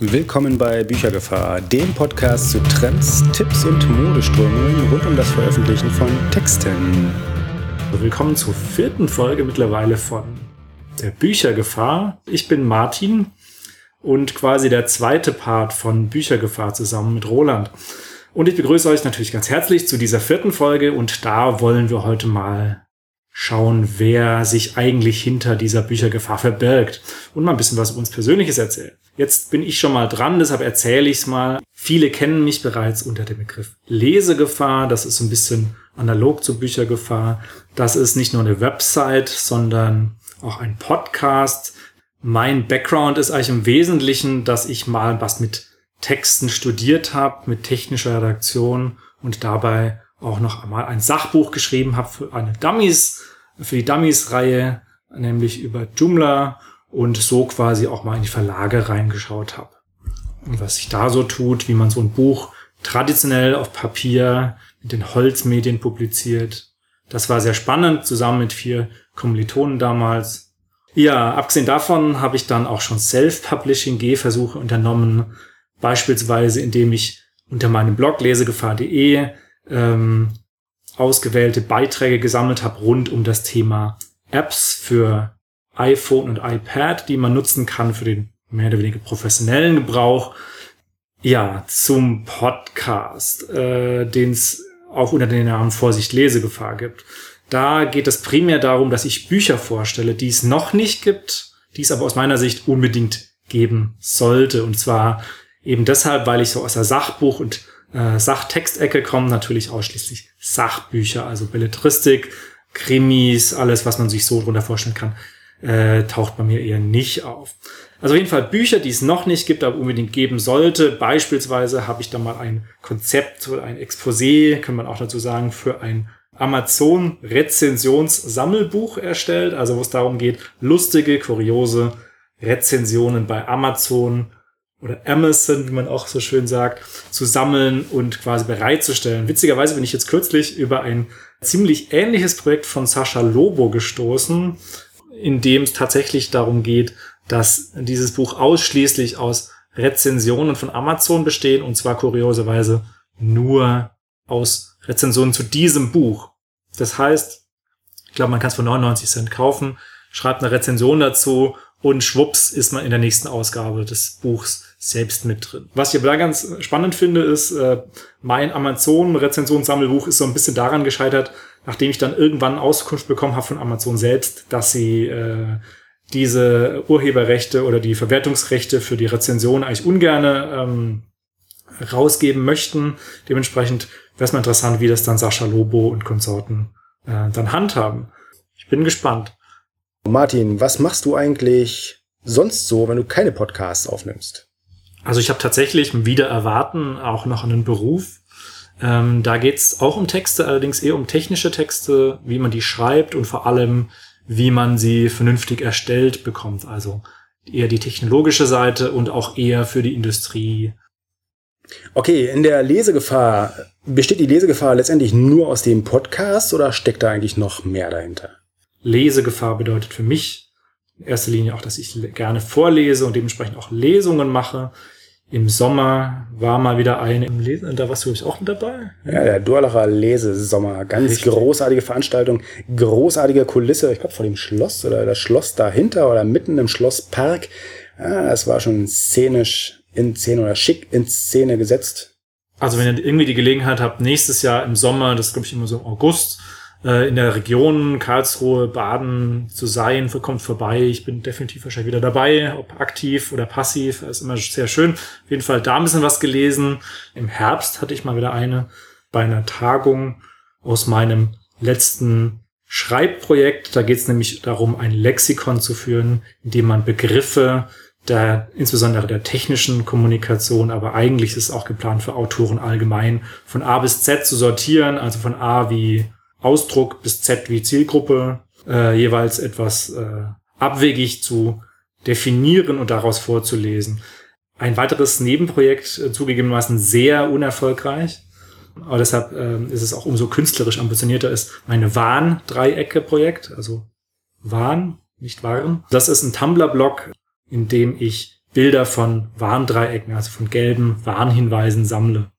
Willkommen bei Büchergefahr, dem Podcast zu Trends, Tipps und Modeströmungen rund um das Veröffentlichen von Texten. Willkommen zur vierten Folge mittlerweile von der Büchergefahr. Ich bin Martin und quasi der zweite Part von Büchergefahr zusammen mit Roland. Und ich begrüße euch natürlich ganz herzlich zu dieser vierten Folge und da wollen wir heute mal schauen, wer sich eigentlich hinter dieser Büchergefahr verbirgt und mal ein bisschen was uns Persönliches erzählen. Jetzt bin ich schon mal dran, deshalb erzähle ich es mal. Viele kennen mich bereits unter dem Begriff Lesegefahr. Das ist ein bisschen analog zur Büchergefahr. Das ist nicht nur eine Website, sondern auch ein Podcast. Mein Background ist eigentlich im Wesentlichen, dass ich mal was mit Texten studiert habe, mit technischer Redaktion und dabei auch noch einmal ein Sachbuch geschrieben habe für eine Dummies, für die Dummies-Reihe, nämlich über Joomla und so quasi auch mal in die Verlage reingeschaut habe. Und was sich da so tut, wie man so ein Buch traditionell auf Papier mit den Holzmedien publiziert. Das war sehr spannend, zusammen mit vier Kommilitonen damals. Ja, abgesehen davon habe ich dann auch schon Self-Publishing-G-Versuche unternommen, beispielsweise indem ich unter meinem Blog lesegefahr.de ähm, ausgewählte Beiträge gesammelt habe rund um das Thema Apps für iPhone und iPad, die man nutzen kann für den mehr oder weniger professionellen Gebrauch. Ja, zum Podcast, äh, den es auch unter dem Namen Vorsicht Lesegefahr gibt. Da geht es primär darum, dass ich Bücher vorstelle, die es noch nicht gibt, die es aber aus meiner Sicht unbedingt geben sollte. Und zwar eben deshalb, weil ich so aus der Sachbuch- und äh, Sachtextecke komme, natürlich ausschließlich Sachbücher, also Belletristik, Krimis, alles, was man sich so drunter vorstellen kann äh, taucht bei mir eher nicht auf. Also auf jeden Fall Bücher, die es noch nicht gibt, aber unbedingt geben sollte. Beispielsweise habe ich da mal ein Konzept oder ein Exposé, kann man auch dazu sagen, für ein Amazon Rezensionssammelbuch erstellt, also wo es darum geht, lustige, kuriose Rezensionen bei Amazon oder Amazon, wie man auch so schön sagt, zu sammeln und quasi bereitzustellen. Witzigerweise bin ich jetzt kürzlich über ein ziemlich ähnliches Projekt von Sascha Lobo gestoßen in dem es tatsächlich darum geht, dass dieses Buch ausschließlich aus Rezensionen von Amazon besteht und zwar kurioserweise nur aus Rezensionen zu diesem Buch. Das heißt, ich glaube, man kann es für 99 Cent kaufen, schreibt eine Rezension dazu und schwupps ist man in der nächsten Ausgabe des Buchs selbst mit drin. Was ich aber da ganz spannend finde, ist, äh, mein Amazon-Rezensionssammelbuch ist so ein bisschen daran gescheitert, nachdem ich dann irgendwann Auskunft bekommen habe von Amazon selbst, dass sie äh, diese Urheberrechte oder die Verwertungsrechte für die Rezension eigentlich ungerne ähm, rausgeben möchten. Dementsprechend wäre es mal interessant, wie das dann Sascha Lobo und Konsorten äh, dann handhaben. Ich bin gespannt. Martin, was machst du eigentlich sonst so, wenn du keine Podcasts aufnimmst? Also ich habe tatsächlich wieder erwarten auch noch einen Beruf. Ähm, da geht's auch um Texte, allerdings eher um technische Texte, wie man die schreibt und vor allem, wie man sie vernünftig erstellt bekommt. Also eher die technologische Seite und auch eher für die Industrie. Okay, in der Lesegefahr, besteht die Lesegefahr letztendlich nur aus dem Podcast oder steckt da eigentlich noch mehr dahinter? Lesegefahr bedeutet für mich in erster Linie auch, dass ich gerne vorlese und dementsprechend auch Lesungen mache. Im Sommer war mal wieder eine im Lesen, und da warst du ich auch mit dabei. Ja, der Durlacher Lesesommer. Ganz Richtig. großartige Veranstaltung, großartige Kulisse. Ich glaube vor dem Schloss oder das Schloss dahinter oder mitten im Schlosspark. Ja, es war schon szenisch in Szene oder schick in Szene gesetzt. Also wenn ihr irgendwie die Gelegenheit habt, nächstes Jahr im Sommer, das glaube ich immer so im August, äh, in der Region Karlsruhe, Baden zu sein, kommt vorbei. Ich bin definitiv wahrscheinlich wieder dabei, ob aktiv oder passiv, ist immer sehr schön. Auf jeden Fall da ein bisschen was gelesen. Im Herbst hatte ich mal wieder eine bei einer Tagung aus meinem letzten Schreibprojekt. Da geht es nämlich darum, ein Lexikon zu führen, in dem man Begriffe der, insbesondere der technischen Kommunikation, aber eigentlich ist es auch geplant für Autoren allgemein von A bis Z zu sortieren, also von A wie Ausdruck bis Z wie Zielgruppe äh, jeweils etwas äh, abwegig zu definieren und daraus vorzulesen. Ein weiteres Nebenprojekt, äh, zugegebenermaßen sehr unerfolgreich, aber deshalb äh, ist es auch umso künstlerisch ambitionierter, ist meine Warn-Dreiecke-Projekt, also Warn, nicht Waren. Das ist ein Tumblr-Blog, in dem ich Bilder von Warndreiecken, also von gelben Warnhinweisen sammle.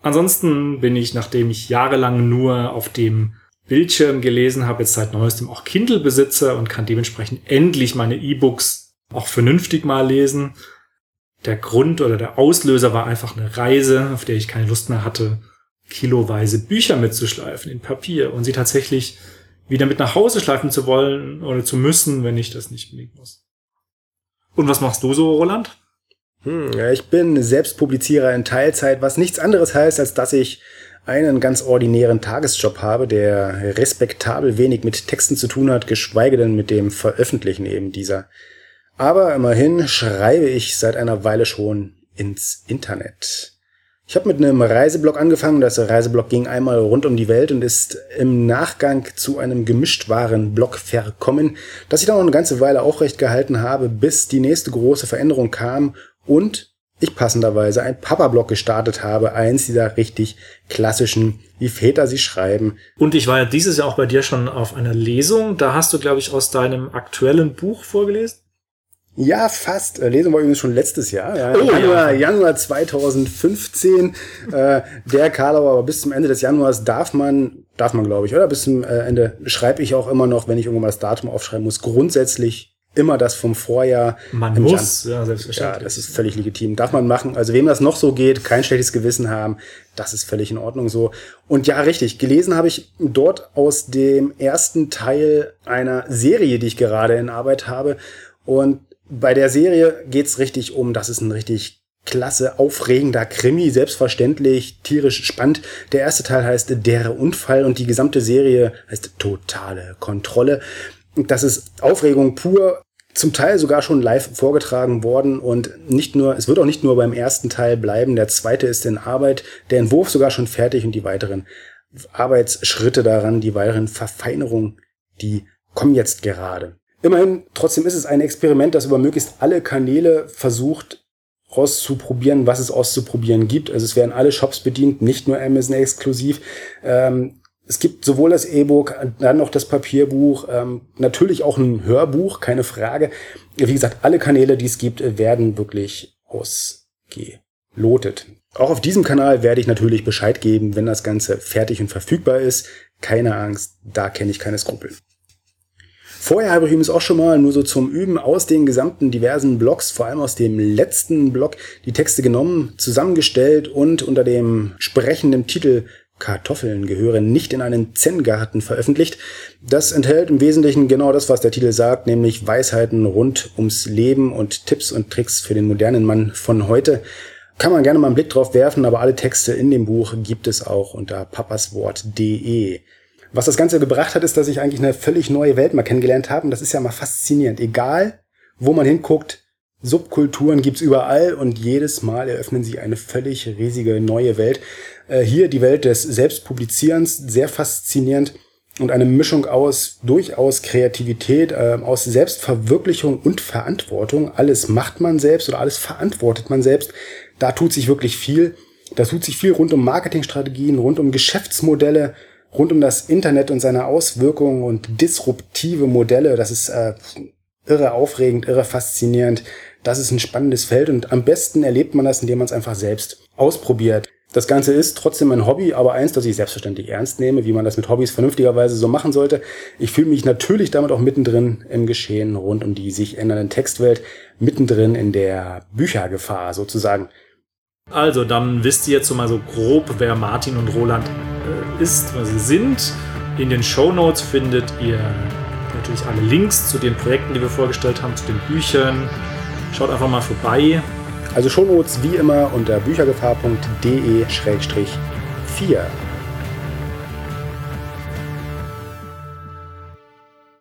Ansonsten bin ich, nachdem ich jahrelang nur auf dem Bildschirm gelesen habe, jetzt seit neuestem auch Kindle besitzer und kann dementsprechend endlich meine E-Books auch vernünftig mal lesen. Der Grund oder der Auslöser war einfach eine Reise, auf der ich keine Lust mehr hatte, kiloweise Bücher mitzuschleifen in Papier und sie tatsächlich wieder mit nach Hause schleifen zu wollen oder zu müssen, wenn ich das nicht unbedingt muss. Und was machst du so, Roland? Hm, ja, ich bin Selbstpublizierer in Teilzeit, was nichts anderes heißt, als dass ich einen ganz ordinären Tagesjob habe, der respektabel wenig mit Texten zu tun hat, geschweige denn mit dem Veröffentlichen eben dieser. Aber immerhin schreibe ich seit einer Weile schon ins Internet. Ich habe mit einem Reiseblog angefangen. Das Reiseblog ging einmal rund um die Welt und ist im Nachgang zu einem Gemischtwaren-Blog verkommen, das ich dann noch eine ganze Weile aufrecht gehalten habe, bis die nächste große Veränderung kam und ich passenderweise ein Papa-Blog gestartet habe, eins dieser richtig klassischen, wie Väter sie schreiben. Und ich war ja dieses Jahr auch bei dir schon auf einer Lesung. Da hast du, glaube ich, aus deinem aktuellen Buch vorgelesen. Ja, fast. Äh, lesen wir übrigens schon letztes Jahr. Ja, oh, Januar, ja. Januar 2015. äh, der Karlauer, aber bis zum Ende des Januars darf man, darf man glaube ich, oder? Bis zum äh, Ende schreibe ich auch immer noch, wenn ich irgendwann mal das Datum aufschreiben muss, grundsätzlich immer das vom Vorjahr. Man muss, Jan ja, selbstverständlich. Ja, das ist völlig legitim. Darf man machen. Also wem das noch so geht, kein schlechtes Gewissen haben, das ist völlig in Ordnung so. Und ja, richtig, gelesen habe ich dort aus dem ersten Teil einer Serie, die ich gerade in Arbeit habe. Und bei der Serie geht's richtig um, das ist ein richtig klasse, aufregender Krimi, selbstverständlich, tierisch spannend. Der erste Teil heißt Der Unfall und die gesamte Serie heißt Totale Kontrolle. Das ist Aufregung pur, zum Teil sogar schon live vorgetragen worden und nicht nur, es wird auch nicht nur beim ersten Teil bleiben, der zweite ist in Arbeit, der Entwurf sogar schon fertig und die weiteren Arbeitsschritte daran, die weiteren Verfeinerungen, die kommen jetzt gerade. Immerhin, trotzdem ist es ein Experiment, das über möglichst alle Kanäle versucht rauszuprobieren, was es auszuprobieren gibt. Also es werden alle Shops bedient, nicht nur Amazon exklusiv. Ähm, es gibt sowohl das E-Book, dann noch das Papierbuch, ähm, natürlich auch ein Hörbuch, keine Frage. Wie gesagt, alle Kanäle, die es gibt, werden wirklich ausgelotet. Auch auf diesem Kanal werde ich natürlich Bescheid geben, wenn das Ganze fertig und verfügbar ist. Keine Angst, da kenne ich keine Skrupel. Vorher habe ich übrigens auch schon mal nur so zum Üben aus den gesamten diversen Blogs, vor allem aus dem letzten Blog, die Texte genommen, zusammengestellt und unter dem sprechenden Titel Kartoffeln gehören nicht in einen Zen-Garten veröffentlicht. Das enthält im Wesentlichen genau das, was der Titel sagt, nämlich Weisheiten rund ums Leben und Tipps und Tricks für den modernen Mann von heute. Kann man gerne mal einen Blick drauf werfen, aber alle Texte in dem Buch gibt es auch unter papaswort.de. Was das Ganze gebracht hat, ist, dass ich eigentlich eine völlig neue Welt mal kennengelernt habe. Und das ist ja mal faszinierend. Egal, wo man hinguckt, Subkulturen gibt's überall und jedes Mal eröffnen sie eine völlig riesige neue Welt. Äh, hier die Welt des Selbstpublizierens, sehr faszinierend und eine Mischung aus durchaus Kreativität, äh, aus Selbstverwirklichung und Verantwortung. Alles macht man selbst oder alles verantwortet man selbst. Da tut sich wirklich viel. Da tut sich viel rund um Marketingstrategien, rund um Geschäftsmodelle, rund um das Internet und seine Auswirkungen und disruptive Modelle. Das ist äh, irre aufregend, irre faszinierend. Das ist ein spannendes Feld und am besten erlebt man das, indem man es einfach selbst ausprobiert. Das Ganze ist trotzdem ein Hobby, aber eins, das ich selbstverständlich ernst nehme, wie man das mit Hobbys vernünftigerweise so machen sollte. Ich fühle mich natürlich damit auch mittendrin im Geschehen rund um die sich ändernde Textwelt, mittendrin in der Büchergefahr sozusagen. Also, dann wisst ihr jetzt so mal so grob, wer Martin und Roland äh, ist, was sie sind. In den Show Notes findet ihr natürlich alle Links zu den Projekten, die wir vorgestellt haben, zu den Büchern. Schaut einfach mal vorbei. Also Shownotes wie immer unter büchergefahr.de-4.